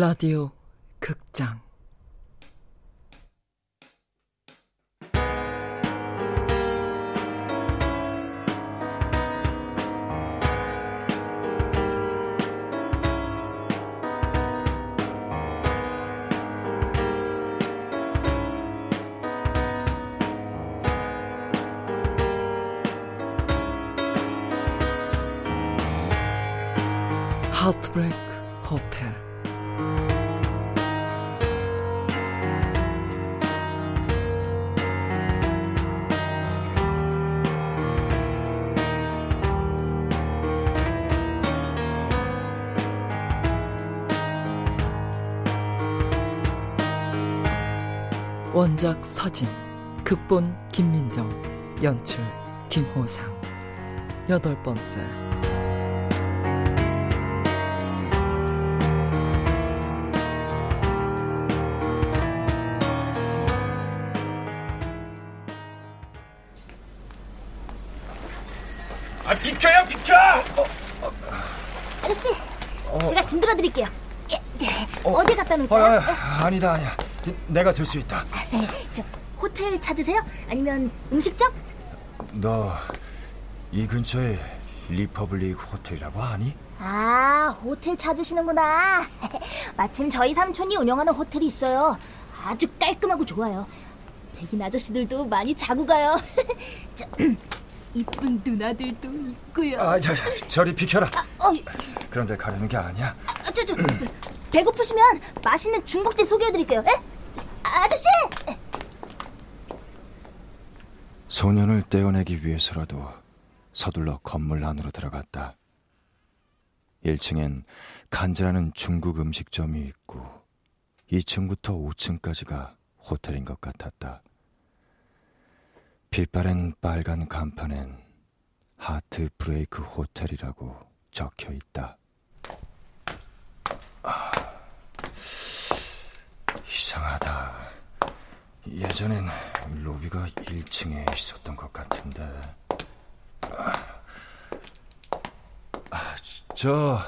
라디오 극장. 하 원작 서진 극본 김민정 연출 김호상. 여덟 번째. 아 비켜요 비켜! 아저씨, 제가 짐 들어드릴게요. 예, 어, 디 갖다 놓을까요? 아, 아니다 아니야. 내가 들 수 있다 저 호텔 찾으세요? 아니면 음식점? 너 이 근처에 리퍼블릭 호텔이라고 아니? 아, 호텔 찾으시는구나. 마침 저희 삼촌이 운영하는 호텔이 있어요. 아주 깔끔하고 좋아요. 백인 아저씨들도 많이 자고 가요. 저, 이쁜 누나들도 있고요. 아 저, 저, 저리 비켜라 어, 그런데 가려는 게 아니야 아, 저, 저, 저, 배고프시면 맛있는 중국집 소개해드릴게요. 예? 아저씨! 소년을 떼어내기 위해서라도 서둘러 건물 안으로 들어갔다 1층엔 간지라는 중국 음식점이 있고 2층부터 5층까지가 호텔인 것 같았다 빛바랜 빨간 간판엔 하트 브레이크 호텔이라고 적혀 있다. 아, 이상하다. 예전엔 로비가 1층에 있었던 것 같은데. 아, 저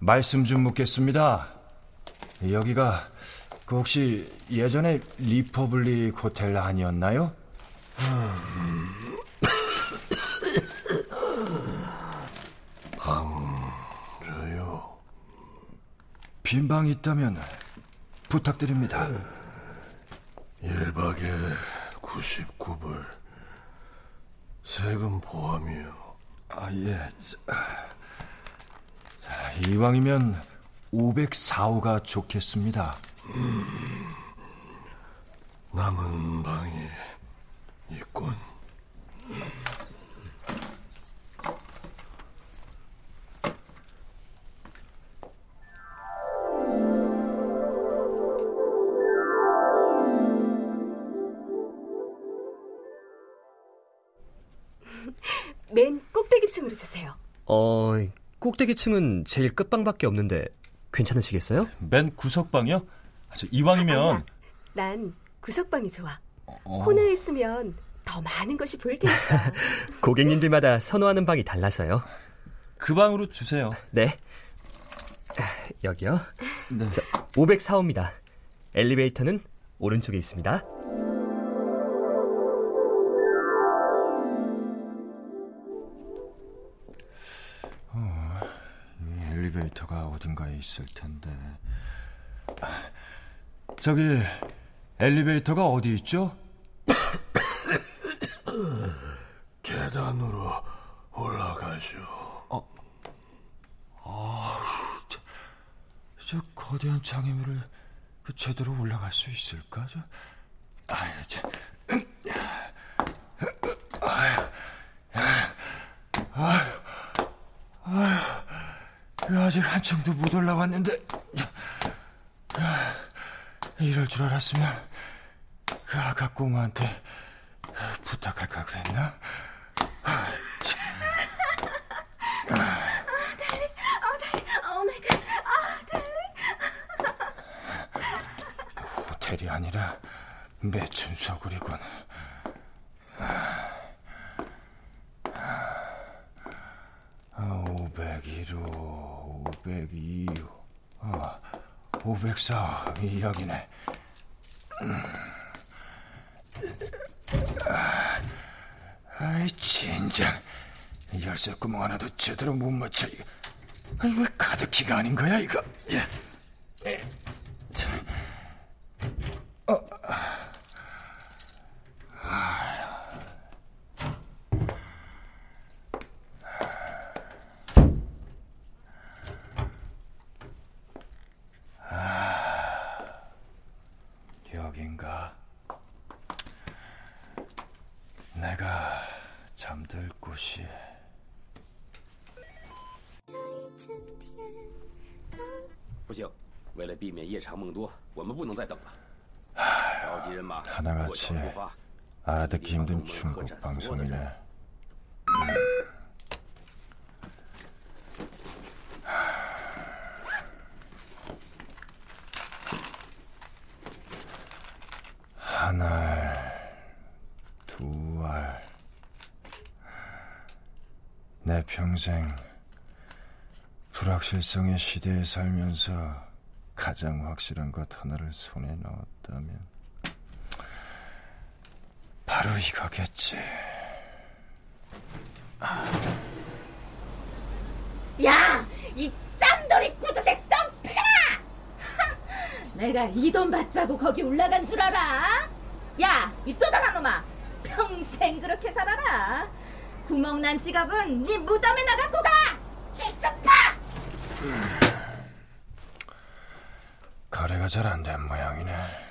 말씀 좀 묻겠습니다. 여기가 그 혹시 예전에 리퍼블릭 호텔 아니었나요? 저요. 빈방 있다면 부탁드립니다. 1박에 99불. 세금 포함이요. 아, 예. 자, 이왕이면 504호가 좋겠습니다. 남은 방이 있군. 맨 꼭대기층으로 주세요. 어, 꼭대기층은 제일 끝방밖에 없는데 괜찮으시겠어요? 맨 구석방이요? 아, 저 이왕이면 난 구석방이 좋아. 어. 코너에 있으면 더 많은 것이 보일 테니까. 고객님들마다 선호하는 방이 달라서요. 그 방으로 주세요. 네. 아, 여기요. 네. 자, 504호입니다. 엘리베이터는 오른쪽에 있습니다. 엘리베이터가 어딘가에 있을 텐데. 아, 저기 엘리베이터가 어디 있죠? 계단으로 올라가시오. 저 거대한 장애물을 그 제대로 올라갈 수 있을까? 저, 아유, 저, 아직 한층도 못 올라왔는데. 이럴 줄 알았으면 그 아가 꼬마한테 부탁할까 그랬나? 호텔이 아니라 매춘 서구리군. 아, 501호, 502호, 아, 504, 이 여기네. 아이, 진작. 열쇠 구멍 하나도 제대로 못 맞춰. 아이, 왜 가득히가 아닌 거야, 이거? 예. 마치 음. 알아듣기 힘든 중국 방송이네. 한 알, 두 알. 내 평생 불확실성의 시대에 살면서 가장 확실한 것 하나를 손에 넣었다면. 바로 이거겠지. 야, 이 짱돌이 구두색 좀 펴라! 내가 이 돈 받자고 거기 올라간 줄 알아? 야, 이 쪼잔한 놈아, 평생 그렇게 살아라. 구멍난 지갑은 네 무덤에 나 갖고 가! 실수파! 거래가 잘 안 된 모양이네.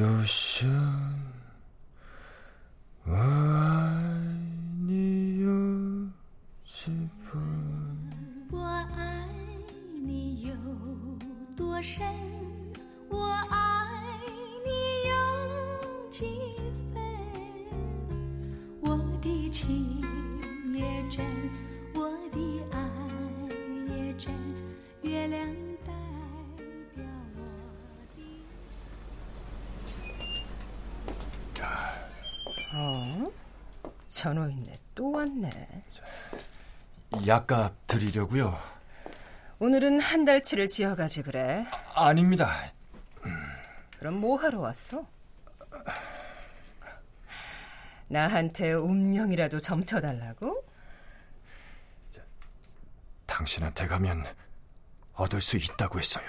都像我爱你有几分？我爱你有多深？我爱你有几分？我的情。 전호인네 또 왔네. 약값 드리려고요. 오늘은 한 달치를 지어가지 그래. 아 닙니다. 그럼 뭐 하러 왔어? 나한테 운명이라도 점쳐달라고? 당신한테 가면 얻을 수 있다고 했어요.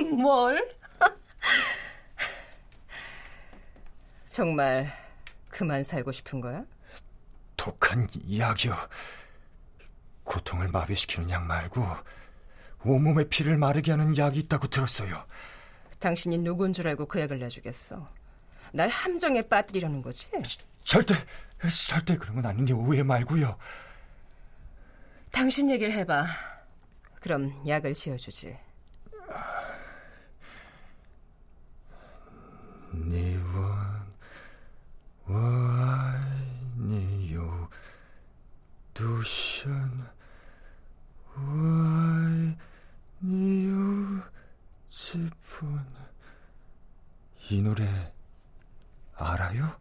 뭘? 정말 그만 살고 싶은 거야? 독한 약이요. 고통을 마비시키는 약 말고 온몸의 피를 마르게 하는 약이 있다고 들었어요. 당신이 누군 줄 알고 그 약을 내주겠어. 날 함정에 빠뜨리려는 거지? 절대, 절대 그런 건 아니니 오해 말고요. 당신 얘기를 해봐. 그럼 약을 지어주지. 니원 와이니요 두션 와이니요 지분 이 노래 알아요?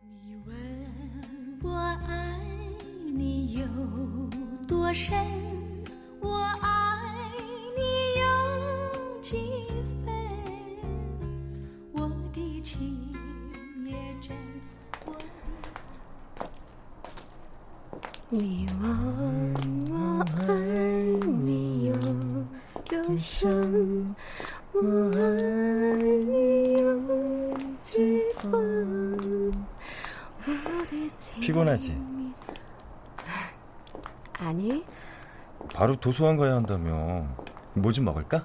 你问我爱你有多深，我爱你有几分。我的情也真，我 你问我爱你有多深，我爱你有几分。我的情 피곤하지? 아니, 바로 도서관 가야 한다며. 뭐 좀 먹을까?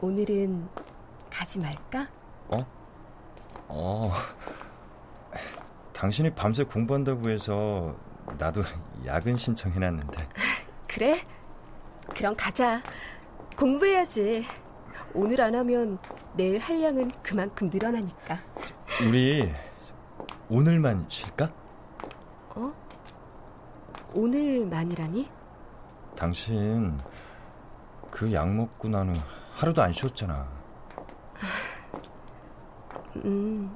오늘은 가지 말까? 어? 어. 당신이 밤새 공부한다고 해서 나도 야근 신청해놨는데. 그래? 그럼 가자. 공부해야지. 오늘 안 하면 내일 할 양은 그만큼 늘어나니까. 우리 오늘만 쉴까? 어? 오늘만이라니? 당신 그 약 먹고 난후 하루도 안 쉬었잖아. 음,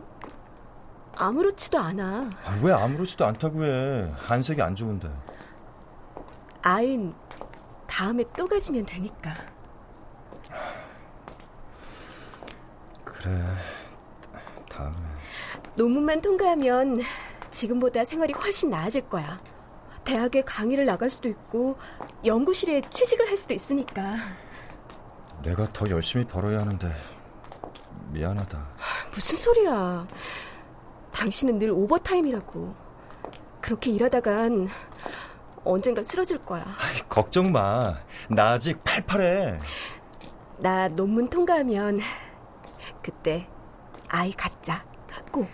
아무렇지도 않아. 아, 왜 아무렇지도 않다고 해. 안색이 안 좋은데. 아인 다음에 또 가지면 되니까. 그래. 다음에. 논문만 통과하면 지금보다 생활이 훨씬 나아질 거야. 대학에 강의를 나갈 수도 있고 연구실에 취직을 할 수도 있으니까. 내가 더 열심히 벌어야 하는데 미안하다. 무슨 소리야. 당신은 늘 오버타임이라고. 그렇게 일하다간 언젠가 쓰러질 거야. 아이, 걱정 마. 나 아직 팔팔해. 나 논문 통과하면 그때 아이 갖자. 꼭.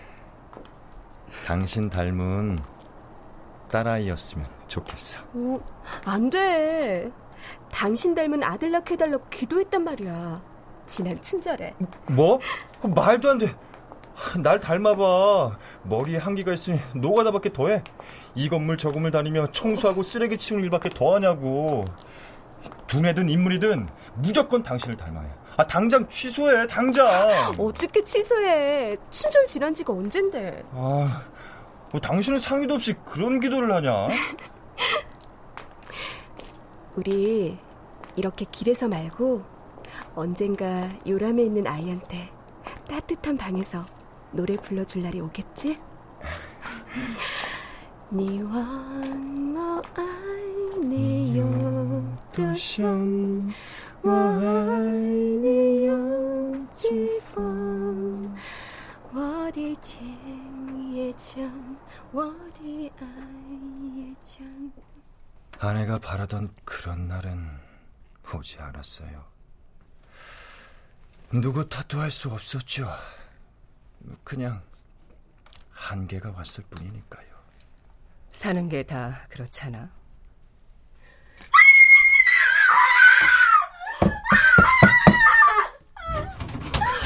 당신 닮은 딸아이였으면 좋겠어. 어, 안 돼. 당신 닮은 아들 낳게 해달라고 기도했단 말이야. 지난 춘절에. 뭐? 말도 안 돼. 날 닮아봐. 머리에 한기가 있으니 노가다밖에 더해. 이 건물 저 건물 다니며 청소하고 쓰레기 치우는 일밖에 더하냐고. 두뇌든 인물이든 무조건 당신을 닮아야. 아 당장 취소해 당장. 어떻게 취소해? 춘절 지난 지가 언젠데. 아, 뭐 당신은 상의도 없이 그런 기도를 하냐? 우리 이렇게 길에서 말고 언젠가 요람에 있는 아이한테 따뜻한 방에서 노래 불러줄 날이 오겠지? 니원모 아니요 도션 워아니요 지폰 워디 쟁예전 워디 아예전 아내가 바라던 그런 날은 오지 않았어요. 누구 탓도 할 수 없었죠. 그냥 한계가 왔을 뿐이니까요. 사는 게 다 그렇잖아.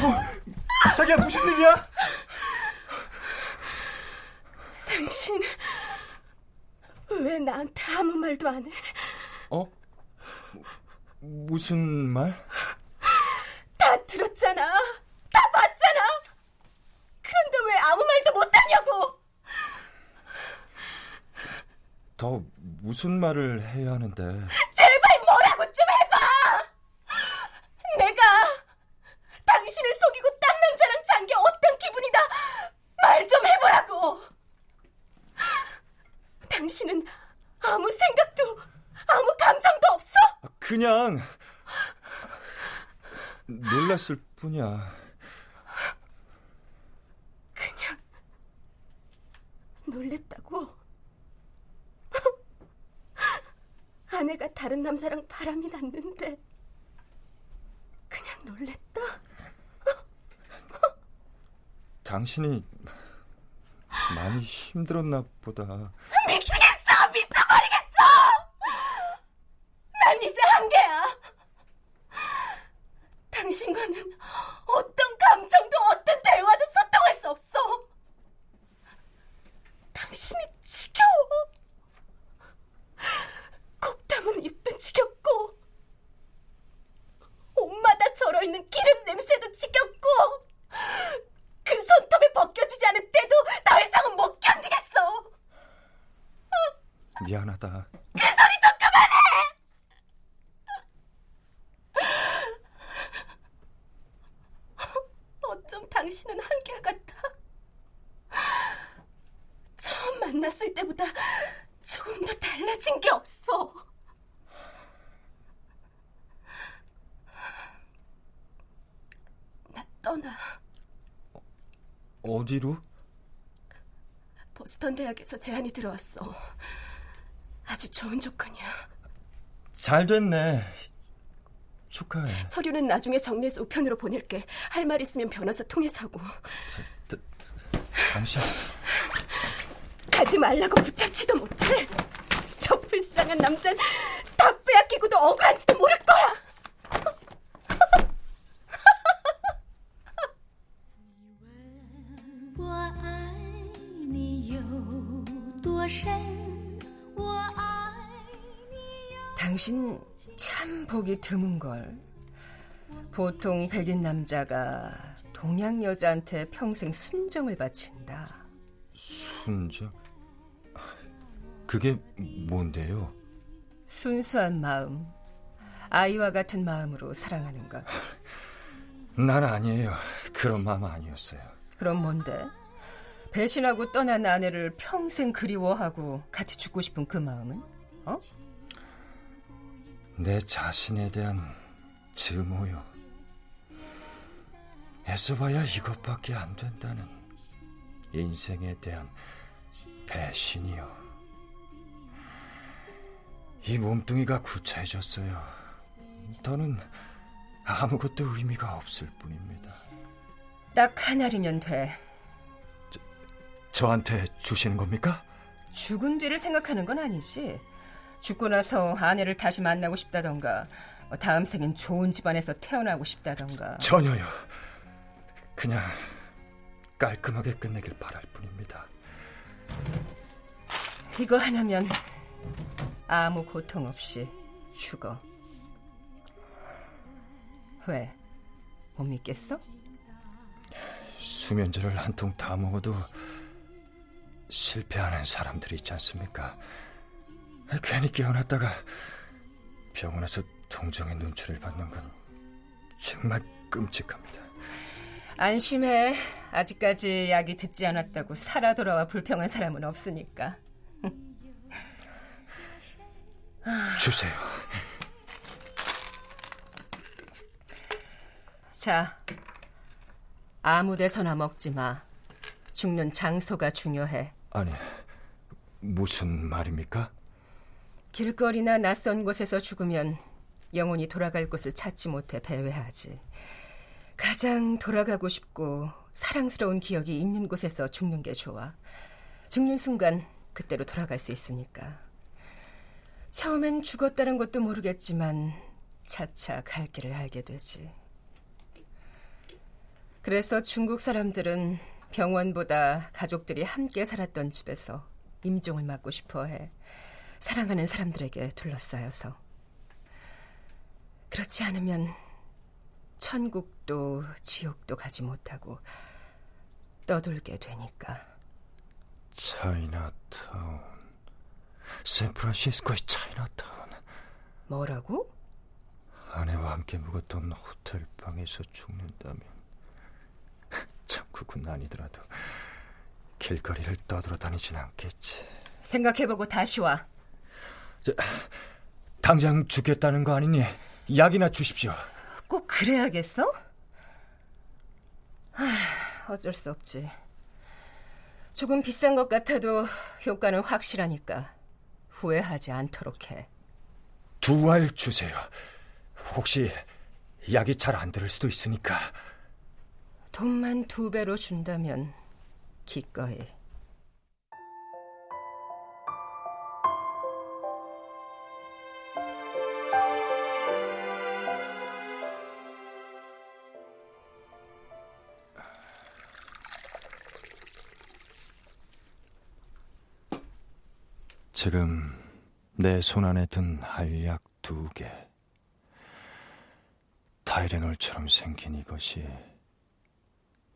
어, 자기야 무슨 일이야? 당신 왜 나한테 아무 말도 안 해? 어? 무슨 말? 다 들었잖아. 다 봤잖아. 그런데 왜 아무 말도 못하냐고. 더 무슨 말을 해야 하는데? 제발 뭐라고 좀 해봐. 내가 당신을 속이고 딴 남자랑 잔게 어떤 기분이다. 말 좀 해보라고. 당신은 아무 생각도 아무 감정도 없어? 그냥 놀랐을 뿐이야. 그냥 놀랬다고? 아내가 다른 남자랑 바람이 났는데 그냥 놀랬다? 당신이 많이 힘들었나 보다. 미치겠어! 미쳐버리겠어! 난 이제 한계야. 당신과는 어떤 감정도 어떤 대화도 소통할 수 없어. 당신이 지겨워. 콕 담은 입도 지겹고 옷마다 절어있는 기름 냄새도 지겹고 그 손톱에 벗겨지지 않은 때도 더 이상은 못 견디겠어. 미안하다. 그 소리 좀 그만해! 어쩜 당신은 한결같아. 처음 만났을 때보다 조금 더 달라진 게 없어. 나 떠나. 어디로? 보스턴 대학에서 제안이 들어왔어. 아주 좋은 조건이야. 잘 됐네. 축하해. 서류는 나중에 정리해서 우편으로 보낼게. 할 말 있으면 변호사 통해서 하고. 당신 가지 말라고 붙잡지도 못해. 저 불쌍한 남잔 다 빼앗기고도 억울한지도 모를 거야. 당신 참 보기 드문걸. 보통 백인 남자가 동양 여자한테 평생 순정을 바친다. 순정? 그게 뭔데요? 순수한 마음, 아이와 같은 마음으로 사랑하는 것. 난 아니에요. 그런 마음 아니었어요. 그럼 뭔데? 배신하고 떠난 아내를 평생 그리워하고 같이 죽고 싶은 그 마음은? 어? 내 자신에 대한 증오요. 애써봐야 이것밖에 안 된다는 인생에 대한 배신이요. 이 몸뚱이가 구차해졌어요. 더는 아무것도 의미가 없을 뿐입니다. 딱 하나리면 돼. 저한테 주시는 겁니까? 죽은 뒤를 생각하는 건 아니지. 죽고 나서 아내를 다시 만나고 싶다던가, 뭐 다음 생엔 좋은 집안에서 태어나고 싶다던가. 전혀요. 그냥 깔끔하게 끝내길 바랄 뿐입니다. 이거 하나면 아무 고통 없이 죽어. 왜? 못 믿겠어? 수면제를 한 통 다 먹어도 실패하는 사람들이 있지 않습니까? 괜히 깨어났다가 병원에서 동정의 눈초리를 받는 건 정말 끔찍합니다. 안심해. 아직까지 약이 듣지 않았다고 살아 돌아와 불평한 사람은 없으니까. 주세요. 자, 아무 데서나 먹지 마. 죽는 장소가 중요해. 아니, 무슨 말입니까? 길거리나 낯선 곳에서 죽으면 영혼이 돌아갈 곳을 찾지 못해 배회하지. 가장 돌아가고 싶고 사랑스러운 기억이 있는 곳에서 죽는 게 좋아. 죽는 순간 그때로 돌아갈 수 있으니까. 처음엔 죽었다는 것도 모르겠지만 차차 갈 길을 알게 되지. 그래서 중국 사람들은 병원보다 가족들이 함께 살았던 집에서 임종을 맞고 싶어 해. 사랑하는 사람들에게 둘러싸여서. 그렇지 않으면 천국도 지옥도 가지 못하고 떠돌게 되니까. 차이나타운. 샌프란시스코의 차이나타운. 뭐라고? 아내와 함께 묵었던 호텔 방에서 죽는다면 천국은 아니더라도 길거리를 떠돌아다니진 않겠지. 생각해보고 다시 와. 저, 당장 죽겠다는 거 아니니 약이나 주십시오. 꼭 그래야겠어? 하, 어쩔 수 없지. 조금 비싼 것 같아도 효과는 확실하니까 후회하지 않도록 해. 두 알 주세요. 혹시 약이 잘 안 들을 수도 있으니까. 돈만 두 배로 준다면 기꺼이. 지금 내 손 안에 든 알약 두 개. 타이레놀처럼 생긴 이것이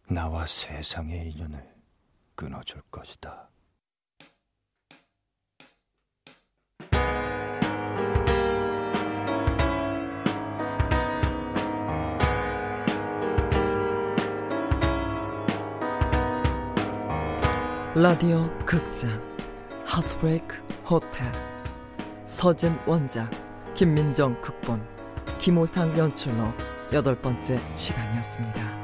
나와 세상의 인연을 끊어줄 것이다. 라디오 극장 하트브레이크 호텔 서진 원작 김민정 극본 김호상 연출로 여덟 번째 시간이었습니다.